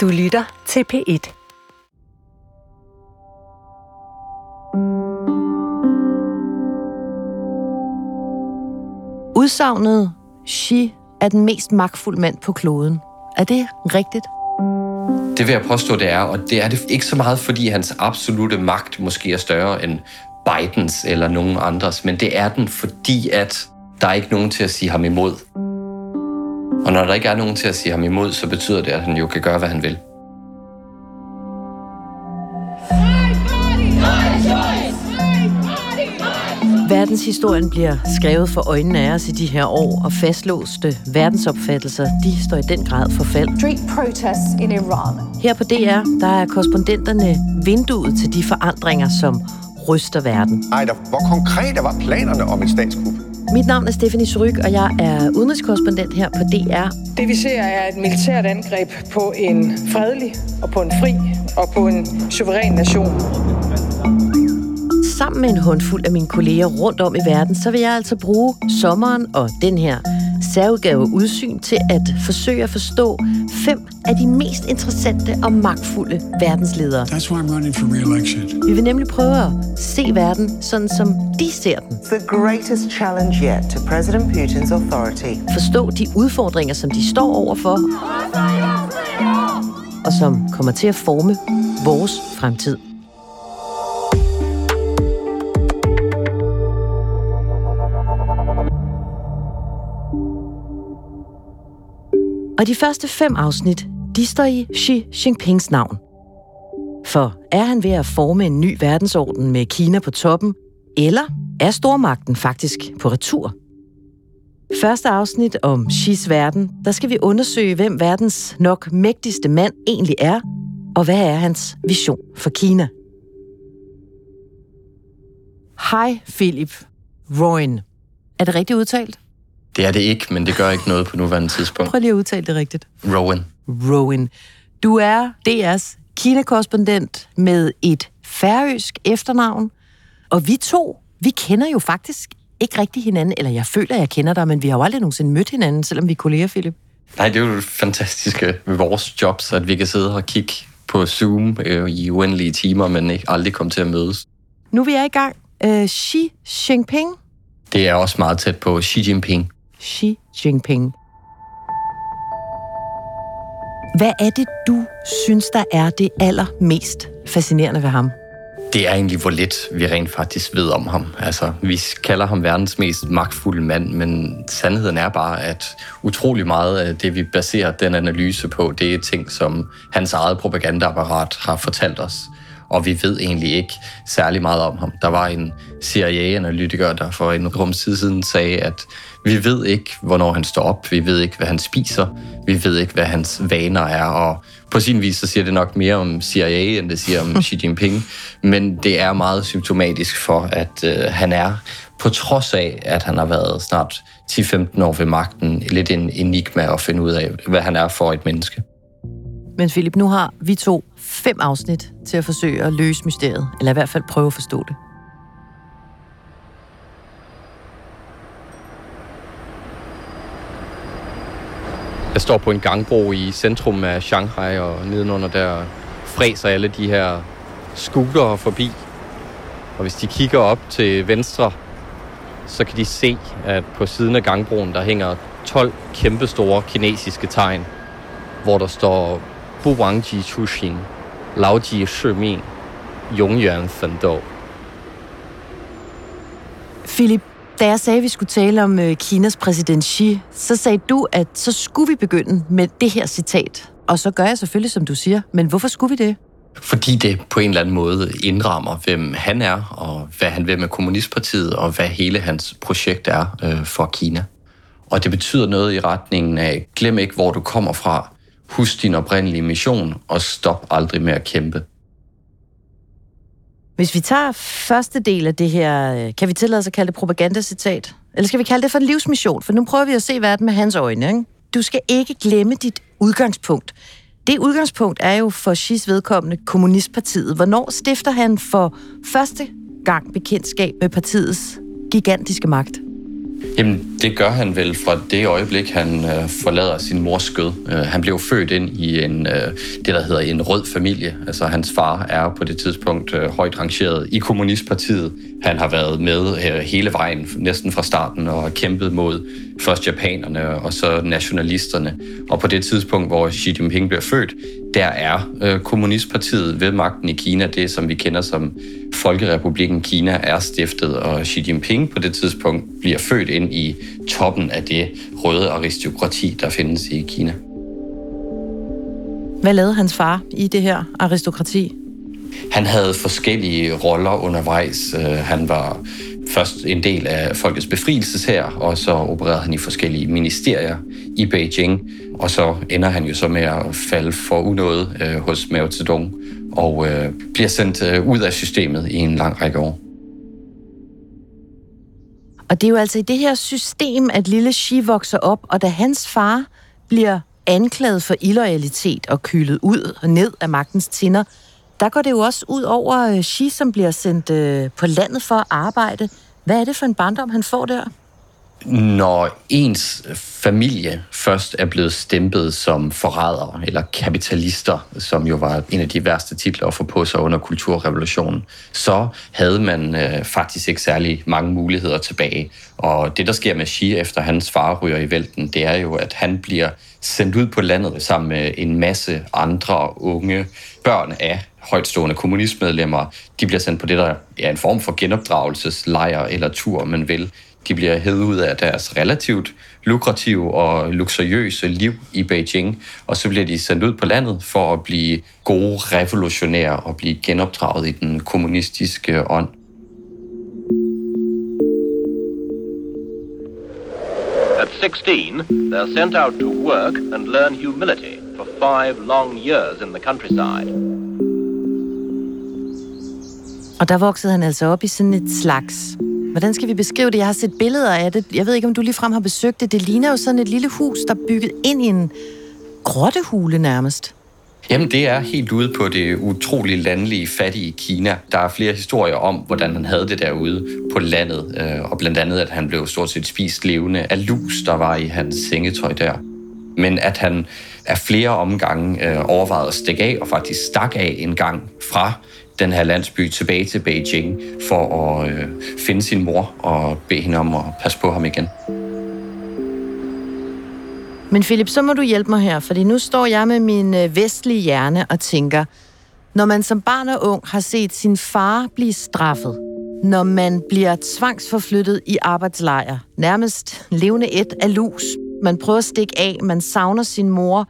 Du lytter til P1. Udsagnet Xi er den mest magtfulde mand på kloden. Er det rigtigt? Det vil jeg påstå, det er, og det er det ikke så meget, fordi hans absolute magt måske er større end Bidens eller nogen andres, men det er den, fordi at der er ikke nogen til at sige ham imod. Og når der ikke er nogen til at sige ham imod, så betyder det, at han jo kan gøre, hvad han vil. Verdenshistorien bliver skrevet for øjnene af os i de her år, og fastlåste verdensopfattelser, de står i den grad for fald. Street protests in Iran. Her på DR, der er korrespondenterne vinduet til de forandringer, som ryster verden. Ej, der, hvor konkrete var planerne om et statskup? Mit navn er Stephanie Suryk, og jeg er udenrigskorrespondent her på DR. Det vi ser er et militært angreb på en fredelig og på en fri og på en suveræn nation. Sammen med en håndfuld af mine kolleger rundt om i verden, så vil jeg altså bruge sommeren og den her særudgave udsyn til at forsøge at forstå fem af de mest interessante og magtfulde verdensledere. That's why I'm running for re-election. Vi vil nemlig prøve at se verden sådan, som de ser den. the greatest challenge yet to President Putin's authority. Forstå de udfordringer, som de står overfor, og som kommer til at forme vores fremtid. Og de første fem afsnit, de står i Xi Jinpings navn. For er han ved at forme en ny verdensorden med Kina på toppen, eller er stormagten faktisk på retur? Første afsnit om Xis verden, der skal vi undersøge, hvem verdens nok mægtigste mand egentlig er, og hvad er hans vision for Kina. Hej Philip Roin. Er det rigtigt udtalt? Det er det ikke, men det gør ikke noget på nuværende tidspunkt. Prøv lige at udtale det rigtigt. Rowan. Rowan. Du er DR's Kina-korrespondent med et færøsk efternavn. Og vi to, vi kender jo faktisk ikke rigtig hinanden, eller jeg føler, jeg kender dig, men vi har jo aldrig nogensinde mødt hinanden, selvom vi er kolleger, Philip. Nej, det er jo det fantastiske ved vores jobs, at vi kan sidde og kigge på Zoom øh, i uendelige timer, men ikke aldrig komme til at mødes. Nu er vi er i gang. Uh, Xi Jinping. Det er også meget tæt på Xi Jinping. Xi Jinping. Hvad er det, du synes, der er det allermest fascinerende ved ham? Det er egentlig, hvor lidt vi rent faktisk ved om ham. Altså, vi kalder ham verdens mest magtfulde mand, men sandheden er bare, at utrolig meget af det, vi baserer den analyse på, det er ting, som hans eget propagandaapparat har fortalt os. Og vi ved egentlig ikke særlig meget om ham. Der var en CIA-analytiker, der for en rum tid siden sagde, at vi ved ikke, hvornår han står op. Vi ved ikke, hvad han spiser. Vi ved ikke, hvad hans vaner er. Og på sin vis, så siger det nok mere om CIA, end det siger om Xi Jinping. Men det er meget symptomatisk for, at øh, han er, på trods af, at han har været snart 10-15 år ved magten, lidt en enigma at finde ud af, hvad han er for et menneske. Men Philip, nu har vi to fem afsnit til at forsøge at løse mysteriet, eller i hvert fald prøve at forstå det. Jeg står på en gangbro i centrum af Shanghai, og nedenunder der fræser alle de her scootere forbi. Og hvis de kigger op til venstre, så kan de se, at på siden af gangbroen, der hænger 12 kæmpestore kinesiske tegn, hvor der står Bu Wangji Chuxing, Lao Ji Shiming, Yongyuan Fendou. Philip, da jeg sagde, at vi skulle tale om øh, Kinas præsident Xi, så sagde du, at så skulle vi begynde med det her citat. Og så gør jeg selvfølgelig, som du siger. Men hvorfor skulle vi det? Fordi det på en eller anden måde indrammer, hvem han er, og hvad han vil med Kommunistpartiet, og hvad hele hans projekt er øh, for Kina. Og det betyder noget i retningen af, glem ikke, hvor du kommer fra, husk din oprindelige mission, og stop aldrig med at kæmpe. Hvis vi tager første del af det her, øh, kan vi tillade os at kalde det propagandacitat? Eller skal vi kalde det for en livsmission? For nu prøver vi at se verden med hans øjne. Ikke? Du skal ikke glemme dit udgangspunkt. Det udgangspunkt er jo for Xis vedkommende Kommunistpartiet. Hvornår stifter han for første gang bekendtskab med partiets gigantiske magt? Jamen, det gør han vel fra det øjeblik, han øh, forlader sin mors skød. Øh, han blev født ind i en, øh, det, der hedder en rød familie. Altså, hans far er på det tidspunkt øh, højt rangeret i Kommunistpartiet. Han har været med øh, hele vejen, næsten fra starten, og har kæmpet mod først japanerne og så nationalisterne. Og på det tidspunkt, hvor Xi Jinping bliver født, der er øh, Kommunistpartiet ved magten i Kina, det som vi kender som Folkerepublikken Kina, er stiftet, og Xi Jinping på det tidspunkt bliver født ind i toppen af det røde aristokrati, der findes i Kina. Hvad lavede hans far i det her aristokrati? Han havde forskellige roller undervejs. Øh, han var først en del af Folkets Befrielseshær, og så opererede han i forskellige ministerier i Beijing. Og så ender han jo så med at falde for unåde øh, hos Mao Zedong og øh, bliver sendt ud af systemet i en lang række år. Og det er jo altså i det her system, at lille Xi vokser op, og da hans far bliver anklaget for illoyalitet og kylet ud og ned af magtens tinder, der går det jo også ud over øh, Xi, som bliver sendt øh, på landet for at arbejde. Hvad er det for en barndom, han får der? Når ens familie først er blevet stemplet som forrædere eller kapitalister, som jo var en af de værste titler at få på sig under kulturrevolutionen, så havde man øh, faktisk ikke særlig mange muligheder tilbage. Og det, der sker med Xi efter hans far ryger i vælten, det er jo, at han bliver sendt ud på landet sammen med en masse andre unge børn af højtstående kommunistmedlemmer. De bliver sendt på det, der er en form for genopdragelseslejr eller tur, man vil. De bliver hævet ud af deres relativt lukrative og luksuriøse liv i Beijing, og så bliver de sendt ud på landet for at blive gode revolutionære og blive genopdraget i den kommunistiske ånd. At 16, they're sent out to work and learn humility for five long years in the countryside. Og der voksede han altså op i sådan et slags Hvordan skal vi beskrive det? Jeg har set billeder af det. Jeg ved ikke, om du ligefrem har besøgt det. Det ligner jo sådan et lille hus, der er bygget ind i en grottehule nærmest. Jamen, det er helt ude på det utrolig landlige, fattige Kina. Der er flere historier om, hvordan han havde det derude på landet, øh, og blandt andet, at han blev stort set spist levende af lus, der var i hans sengetøj der. Men at han af flere omgange øh, overvejede at stikke af, og faktisk stak af en gang fra den her landsby tilbage til Beijing for at øh, finde sin mor og bede hende om at passe på ham igen. Men Philip, så må du hjælpe mig her, fordi nu står jeg med min øh, vestlige hjerne og tænker, når man som barn og ung har set sin far blive straffet, når man bliver tvangsforflyttet i arbejdslejr, nærmest levende et af lus, man prøver at stikke af, man savner sin mor,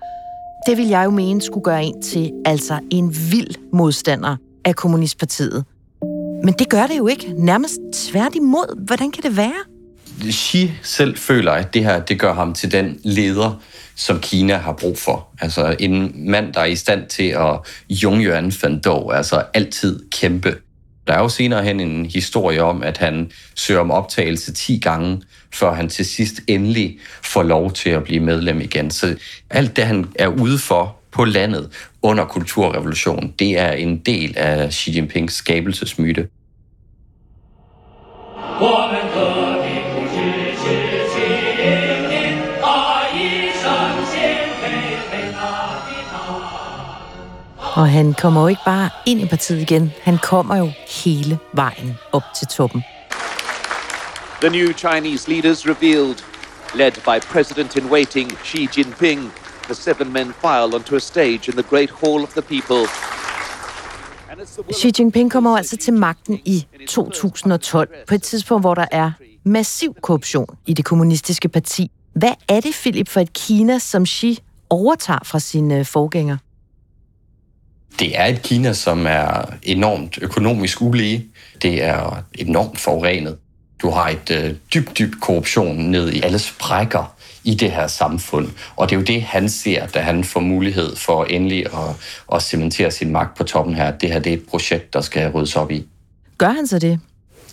det vil jeg jo mene skulle gøre en til altså en vild modstander af Kommunistpartiet. Men det gør det jo ikke. Nærmest tværtimod. Hvordan kan det være? Xi selv føler, at det her det gør ham til den leder, som Kina har brug for. Altså en mand, der er i stand til at Jungyuan Fandou, altså altid kæmpe. Der er jo senere hen en historie om, at han søger om optagelse 10 gange, før han til sidst endelig får lov til at blive medlem igen. Så alt det, han er ude for på landet under kulturrevolutionen, det er en del af Xi Jinpings skabelsesmyte. Og han kommer jo ikke bare ind i partiet igen, han kommer jo hele vejen op til toppen. The new Chinese leaders revealed, led by President-in-waiting Xi Jinping, the seven men file onto a stage in the Great Hall of the People. Xi Jinping kommer altså til magten i 2012, på et tidspunkt, hvor der er massiv korruption i det kommunistiske parti. Hvad er det, Philip, for et Kina, som Xi overtager fra sine forgængere? Det er et Kina, som er enormt økonomisk ulige. Det er enormt forurenet. Du har et øh, dybt, dybt korruption ned i alle sprækker i det her samfund. Og det er jo det, han ser, da han får mulighed for endelig at, at cementere sin magt på toppen her. Det her det er et projekt, der skal ryddes op i. Gør han så det?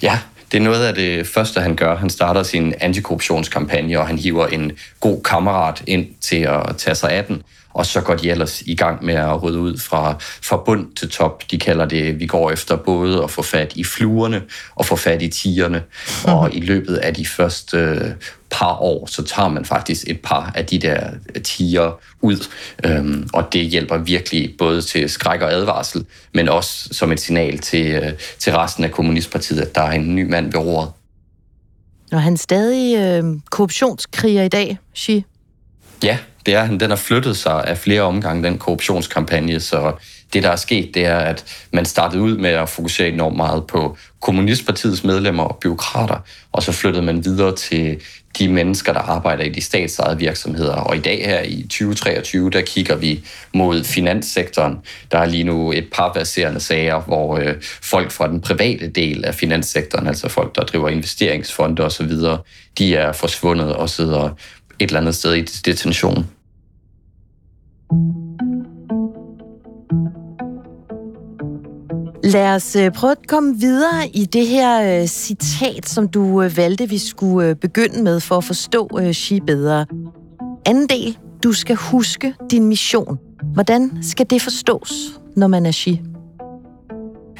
Ja, det er noget af det første, han gør. Han starter sin antikorruptionskampagne, og han hiver en god kammerat ind til at tage sig af den. Og så går de ellers i gang med at rydde ud fra, fra bund til top. De kalder det, vi går efter både at få fat i fluerne og få fat i tigerne, og i løbet af de første øh, par år, så tager man faktisk et par af de der tiger ud, øhm, og det hjælper virkelig både til skræk og advarsel, men også som et signal til, øh, til resten af Kommunistpartiet, at der er en ny mand ved roret. Og han er stadig øh, korruptionskriger i dag, Xi? Ja, det er at Den har flyttet sig af flere omgange, den korruptionskampagne, så det, der er sket, det er, at man startede ud med at fokusere enormt meget på Kommunistpartiets medlemmer og byråkrater, og så flyttede man videre til de mennesker, der arbejder i de statsejede virksomheder. Og i dag her i 2023, der kigger vi mod finanssektoren. Der er lige nu et par baserende sager, hvor øh, folk fra den private del af finanssektoren, altså folk, der driver investeringsfonde osv., de er forsvundet og sidder et eller andet sted i detention. Lad os øh, prøve at komme videre i det her øh, citat, som du øh, valgte, vi skulle øh, begynde med for at forstå øh, Xi bedre. Anden del. Du skal huske din mission. Hvordan skal det forstås, når man er Xi?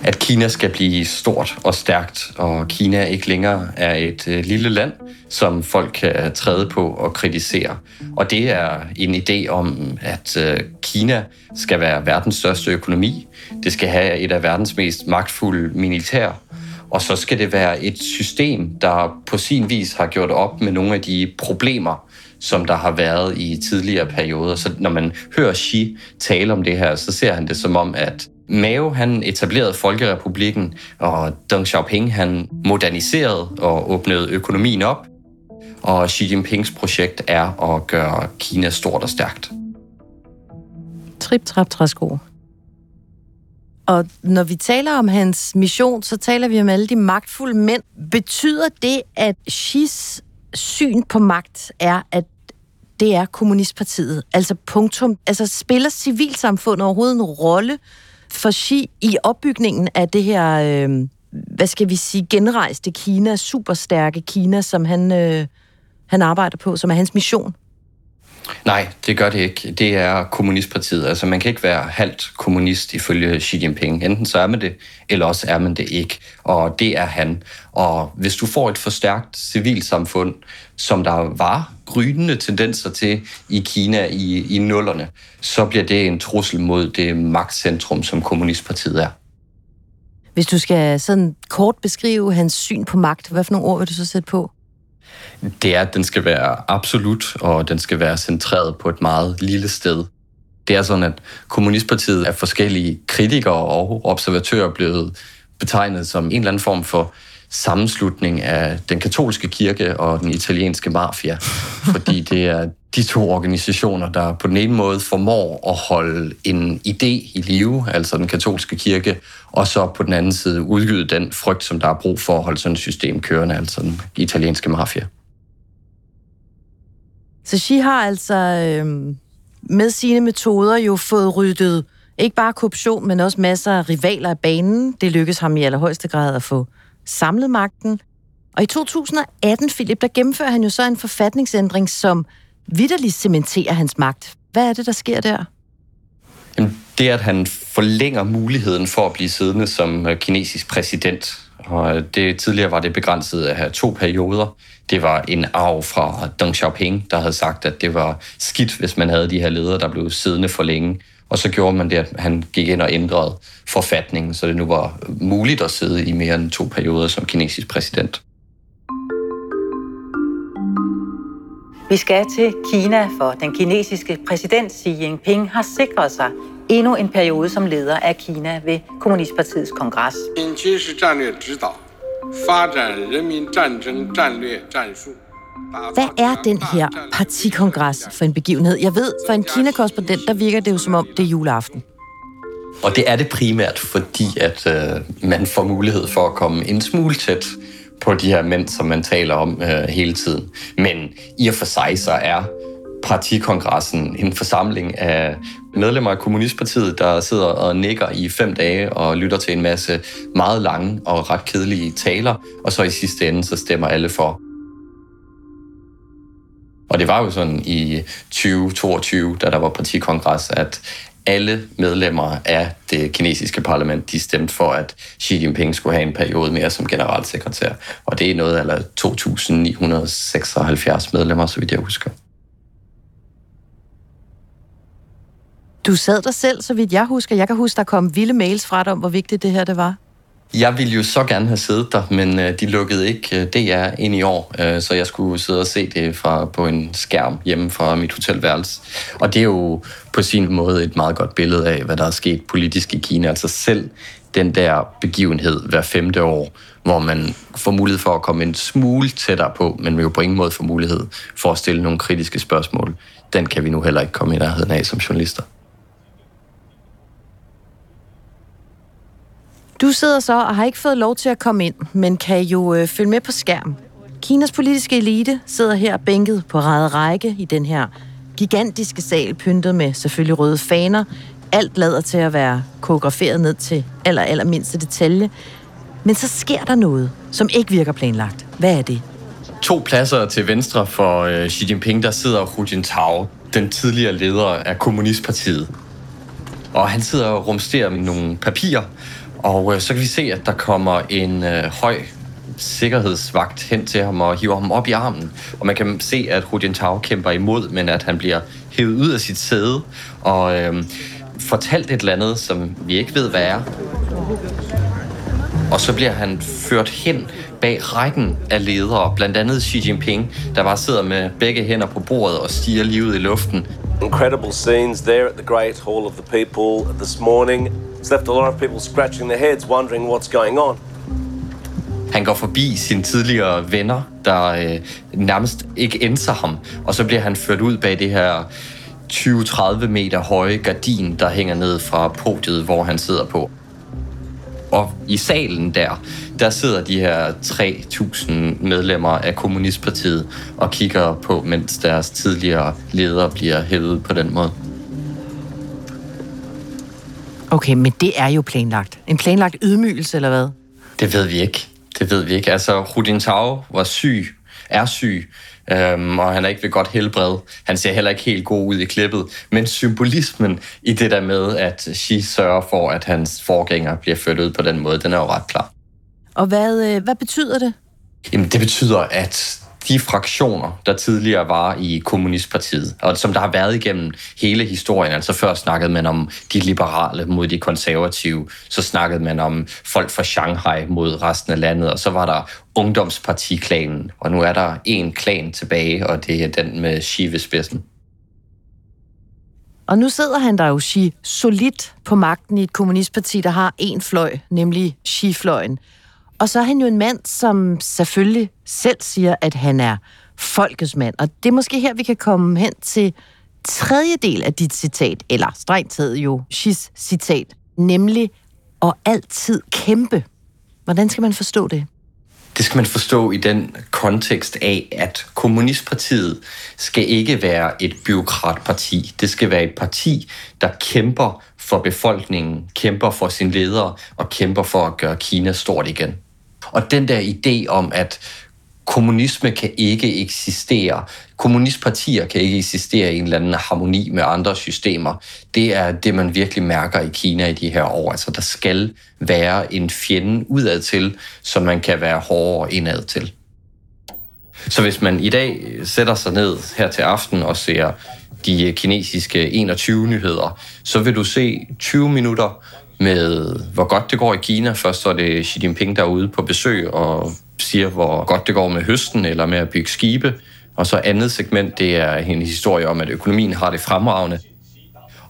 At Kina skal blive stort og stærkt, og Kina ikke længere er et øh, lille land, som folk kan træde på og kritisere. Og det er en idé om, at øh, Kina skal være verdens største økonomi. Det skal have et af verdens mest magtfulde militær. Og så skal det være et system, der på sin vis har gjort op med nogle af de problemer, som der har været i tidligere perioder. Så når man hører Xi tale om det her, så ser han det som om, at Mao han etablerede Folkerepublikken, og Deng Xiaoping han moderniserede og åbnede økonomien op. Og Xi Jinpings projekt er at gøre Kina stort og stærkt. Trip, trap, træsko. Og når vi taler om hans mission, så taler vi om alle de magtfulde mænd. Betyder det, at Xis syn på magt er, at det er Kommunistpartiet? Altså punktum. Altså spiller civilsamfundet overhovedet en rolle for Xi i opbygningen af det her, øh, hvad skal vi sige, genrejste Kina, superstærke Kina, som han, øh, han arbejder på, som er hans mission? Nej, det gør det ikke. Det er kommunistpartiet. Altså man kan ikke være halvt kommunist ifølge Xi Jinping. Enten så er man det, eller også er man det ikke. Og det er han. Og hvis du får et forstærkt civilsamfund, som der var grynende tendenser til i Kina i, i nullerne, så bliver det en trussel mod det magtcentrum, som kommunistpartiet er. Hvis du skal sådan kort beskrive hans syn på magt, hvad for nogle ord vil du så sætte på? Det er, at den skal være absolut, og den skal være centreret på et meget lille sted. Det er sådan, at Kommunistpartiet af forskellige kritikere og observatører blevet betegnet som en eller anden form for sammenslutning af den katolske kirke og den italienske mafia. Fordi det er de to organisationer, der på den ene måde formår at holde en idé i live, altså den katolske kirke, og så på den anden side udgyde den frygt, som der er brug for at holde sådan et system kørende, altså den italienske mafia. Så Xi har altså øh, med sine metoder jo fået ryddet ikke bare korruption, men også masser af rivaler af banen. Det lykkedes ham i allerhøjeste grad at få samlet magten. Og i 2018, Philip, der gennemfører han jo så en forfatningsændring, som vidderligt cementerer hans magt. Hvad er det, der sker der? Jamen, det er, at han forlænger muligheden for at blive siddende som øh, kinesisk præsident. Og øh, det, tidligere var det begrænset at have to perioder. Det var en arv fra Deng Xiaoping, der havde sagt, at det var skidt, hvis man havde de her ledere, der blev siddende for længe. Og så gjorde man det, at han gik ind og ændrede forfatningen, så det nu var muligt at sidde i mere end to perioder som kinesisk præsident. Vi skal til Kina, for den kinesiske præsident Xi Jinping har sikret sig endnu en periode som leder af Kina ved Kommunistpartiets kongres. Hvad er den her partikongres for en begivenhed? Jeg ved, for en Kina-korrespondent, der virker det jo som om, det er juleaften. Og det er det primært, fordi at øh, man får mulighed for at komme en smule tæt på de her mænd, som man taler om øh, hele tiden. Men i og for sig så er partikongressen en forsamling af medlemmer af Kommunistpartiet, der sidder og nikker i fem dage og lytter til en masse meget lange og ret kedelige taler, og så i sidste ende så stemmer alle for. Og det var jo sådan i 2022, da der var partikongres, at alle medlemmer af det kinesiske parlament, de stemte for, at Xi Jinping skulle have en periode mere som generalsekretær. Og det er noget af 2.976 medlemmer, så vidt jeg husker. Du sad der selv, så vidt jeg husker. Jeg kan huske, der kom vilde mails fra dig om, hvor vigtigt det her det var. Jeg ville jo så gerne have siddet der, men øh, de lukkede ikke øh, DR ind i år, øh, så jeg skulle sidde og se det fra, på en skærm hjemme fra mit hotelværelse. Og det er jo på sin måde et meget godt billede af, hvad der er sket politisk i Kina. Altså selv den der begivenhed hver femte år, hvor man får mulighed for at komme en smule tættere på, men jo på ingen måde får mulighed for at stille nogle kritiske spørgsmål. Den kan vi nu heller ikke komme i nærheden af som journalister. Du sidder så og har ikke fået lov til at komme ind, men kan jo øh, følge med på skærm. Kinas politiske elite sidder her bænket på ræde række i den her gigantiske sal, pyntet med selvfølgelig røde faner. Alt lader til at være koreograferet ned til aller, aller mindste detalje. Men så sker der noget, som ikke virker planlagt. Hvad er det? To pladser til venstre for øh, Xi Jinping, der sidder Hu Jintao, den tidligere leder af Kommunistpartiet. Og han sidder og rumsterer med nogle papirer, og øh, så kan vi se, at der kommer en øh, høj sikkerhedsvagt hen til ham og hiver ham op i armen. Og man kan se, at Hu Jintao kæmper imod, men at han bliver hævet ud af sit sæde og øh, fortalt et eller andet, som vi ikke ved, hvad er. Og så bliver han ført hen bag rækken af ledere, blandt andet Xi Jinping, der bare sidder med begge hænder på bordet og stiger livet i luften. Incredible scenes there at the Great Hall of the People this morning. It's left a lot of people scratching their heads, wondering what's going on. Han går forbi sine tidligere venner, der øh, nærmest ikke ændrer ham, og så bliver han ført ud bag det her 20-30 meter høje gardin, der hænger ned fra podiet, hvor han sidder på. Og i salen der, der sidder de her 3.000 medlemmer af Kommunistpartiet og kigger på, mens deres tidligere ledere bliver hævet på den måde. Okay, men det er jo planlagt. En planlagt ydmygelse, eller hvad? Det ved vi ikke. Det ved vi ikke. Altså, Hu Jintao var syg, er syg, øhm, og han er ikke ved godt helbred. Han ser heller ikke helt god ud i klippet. Men symbolismen i det der med, at Xi sørger for, at hans forgænger bliver ført ud på den måde, den er jo ret klar. Og hvad, øh, hvad betyder det? Jamen, det betyder, at de fraktioner, der tidligere var i Kommunistpartiet, og som der har været igennem hele historien, altså før snakkede man om de liberale mod de konservative, så snakkede man om folk fra Shanghai mod resten af landet, og så var der ungdomspartiklanen, og nu er der en klan tilbage, og det er den med Xi ved spidsen. Og nu sidder han der jo Xi solidt på magten i et kommunistparti, der har en fløj, nemlig Xi-fløjen. Og så er han jo en mand, som selvfølgelig selv siger, at han er folkets mand. Og det er måske her, vi kan komme hen til tredje del af dit citat, eller strengt taget jo Shis citat, nemlig at altid kæmpe. Hvordan skal man forstå det? Det skal man forstå i den kontekst af, at Kommunistpartiet skal ikke være et byråkratparti. Det skal være et parti, der kæmper for befolkningen, kæmper for sin ledere og kæmper for at gøre Kina stort igen. Og den der idé om, at kommunisme kan ikke eksistere, kommunistpartier kan ikke eksistere i en eller anden harmoni med andre systemer, det er det, man virkelig mærker i Kina i de her år. Altså, der skal være en fjende udad til, som man kan være hårdere indad til. Så hvis man i dag sætter sig ned her til aften og ser de kinesiske 21 nyheder, så vil du se 20 minutter med, hvor godt det går i Kina. Først så er det Xi Jinping, der er ude på besøg og siger, hvor godt det går med høsten eller med at bygge skibe. Og så andet segment, det er en historie om, at økonomien har det fremragende.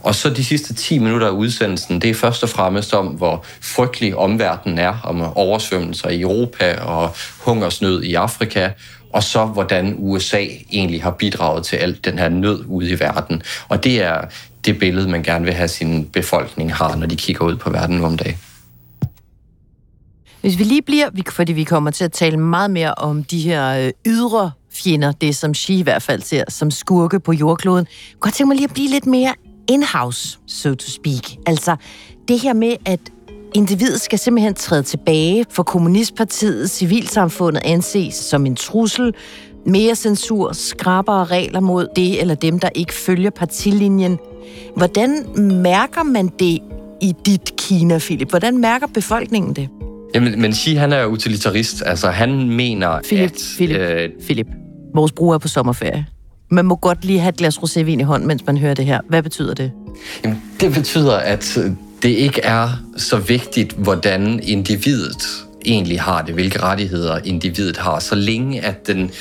Og så de sidste 10 minutter af udsendelsen, det er først og fremmest om, hvor frygtelig omverdenen er, om oversvømmelser i Europa og hungersnød i Afrika, og så hvordan USA egentlig har bidraget til alt den her nød ude i verden. Og det er det billede, man gerne vil have sin befolkning har, når de kigger ud på verden om dagen. Hvis vi lige bliver, fordi vi kommer til at tale meget mere om de her øh, ydre fjender, det som Xi i hvert fald ser som skurke på jordkloden. Jeg godt tænke mig lige at blive lidt mere in-house, so to speak. Altså det her med, at individet skal simpelthen træde tilbage, for kommunistpartiet, civilsamfundet anses som en trussel, Mere censur, skrabere regler mod det eller dem, der ikke følger partilinjen. Hvordan mærker man det i dit Kina, Philip? Hvordan mærker befolkningen det? Jamen, men Xi, han er utilitarist. Altså, han mener, Philip, at... Philip, øh, Philip. Vores bror er på sommerferie. Man må godt lige have et glas rosévin i hånden, mens man hører det her. Hvad betyder det? Jamen, det betyder, at det ikke er så vigtigt, hvordan individet egentlig har det, hvilke rettigheder individet har, så længe at den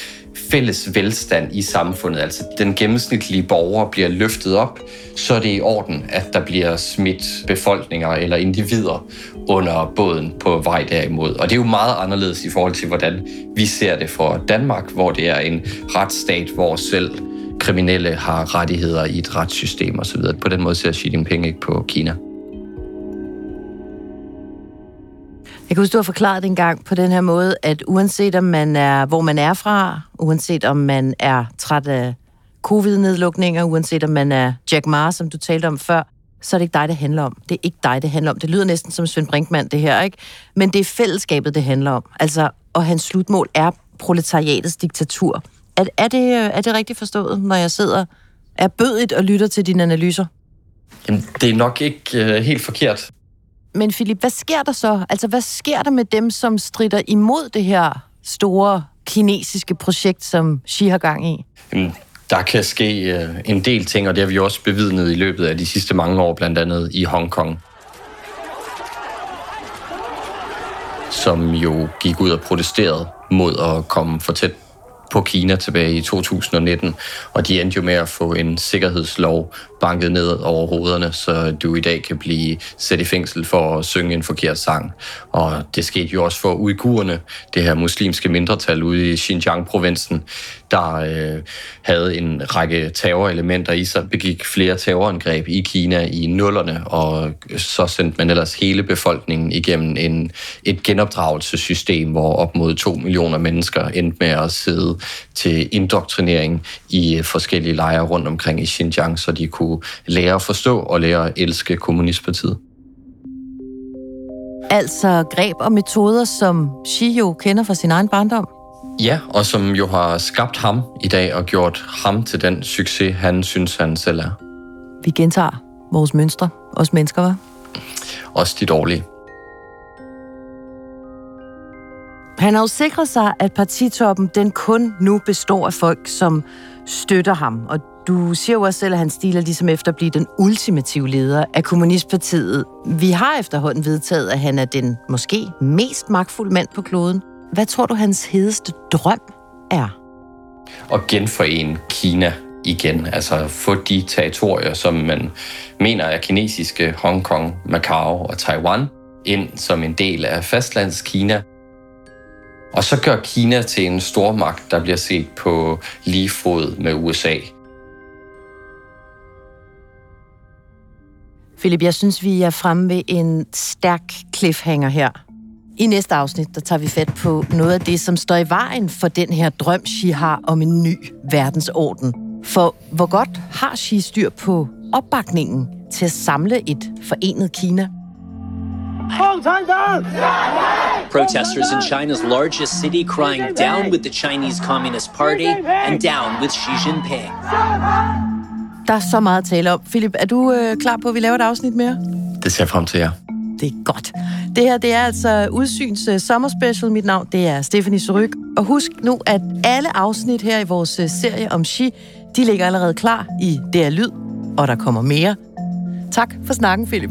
fælles velstand i samfundet, altså den gennemsnitlige borger bliver løftet op, så er det i orden, at der bliver smidt befolkninger eller individer under båden på vej derimod. Og det er jo meget anderledes i forhold til, hvordan vi ser det for Danmark, hvor det er en retsstat, hvor selv kriminelle har rettigheder i et retssystem osv. På den måde ser Xi Jinping ikke på Kina. Jeg kan huske, du har forklaret det engang på den her måde, at uanset om man er, hvor man er fra, uanset om man er træt af covid-nedlukninger, uanset om man er Jack Ma, som du talte om før, så er det ikke dig, det handler om. Det er ikke dig, det handler om. Det lyder næsten som Svend Brinkmann, det her, ikke? Men det er fællesskabet, det handler om. Altså, og hans slutmål er proletariatets diktatur. Er, er, det, øh, er det rigtigt forstået, når jeg sidder er bødigt og lytter til dine analyser? Jamen, det er nok ikke øh, helt forkert. Men Philip, hvad sker der så? Altså, hvad sker der med dem, som strider imod det her store kinesiske projekt, som Xi har gang i? Jamen, der kan ske øh, en del ting, og det har vi også bevidnet i løbet af de sidste mange år, blandt andet i Hongkong. Som jo gik ud og protesterede mod at komme for tæt på Kina tilbage i 2019, og de endte jo med at få en sikkerhedslov banket ned over hovederne, så du i dag kan blive sat i fængsel for at synge en forkert sang. Og det skete jo også for uigurerne, det her muslimske mindretal ude i Xinjiang-provinsen, der øh, havde en række terrorelementer i sig, begik flere terrorangreb i Kina i nullerne, og så sendte man ellers hele befolkningen igennem en, et genopdragelsessystem, hvor op mod to millioner mennesker endte med at sidde til indoktrinering i øh, forskellige lejre rundt omkring i Xinjiang, så de kunne lære at forstå og lære at elske kommunistpartiet. Altså greb og metoder, som Xi jo kender fra sin egen barndom? Ja, og som jo har skabt ham i dag og gjort ham til den succes, han synes, han selv er. Vi gentager vores mønstre, os mennesker, var. Også de dårlige. Han har jo sikret sig, at partitoppen den kun nu består af folk, som støtter ham. Og du siger jo også selv, at han stiler ligesom efter at blive den ultimative leder af Kommunistpartiet. Vi har efterhånden vedtaget, at han er den måske mest magtfulde mand på kloden. Hvad tror du, hans hedeste drøm er? At genforene Kina igen. Altså få de territorier, som man mener er kinesiske, Hongkong, Macau og Taiwan, ind som en del af fastlandskina. Og så gør Kina til en stormagt, der bliver set på lige fod med USA. Philip, jeg synes, vi er fremme ved en stærk cliffhanger her. I næste afsnit, der tager vi fat på noget af det, som står i vejen for den her drøm, Xi har om en ny verdensorden. For hvor godt har Xi styr på opbakningen til at samle et forenet Kina? Protesters in China's largest city crying down with the Chinese Communist Party and down with Xi Jinping. Der er så meget at tale om. Philip, er du øh, klar på, at vi laver et afsnit mere? Det ser jeg frem til jer. Det er godt. Det her, det er altså Udsyns uh, sommerspecial. Mit navn, det er Stephanie Suryk. Og husk nu, at alle afsnit her i vores uh, serie om Xi, de ligger allerede klar i DR Lyd, og der kommer mere. Tak for snakken, Philip.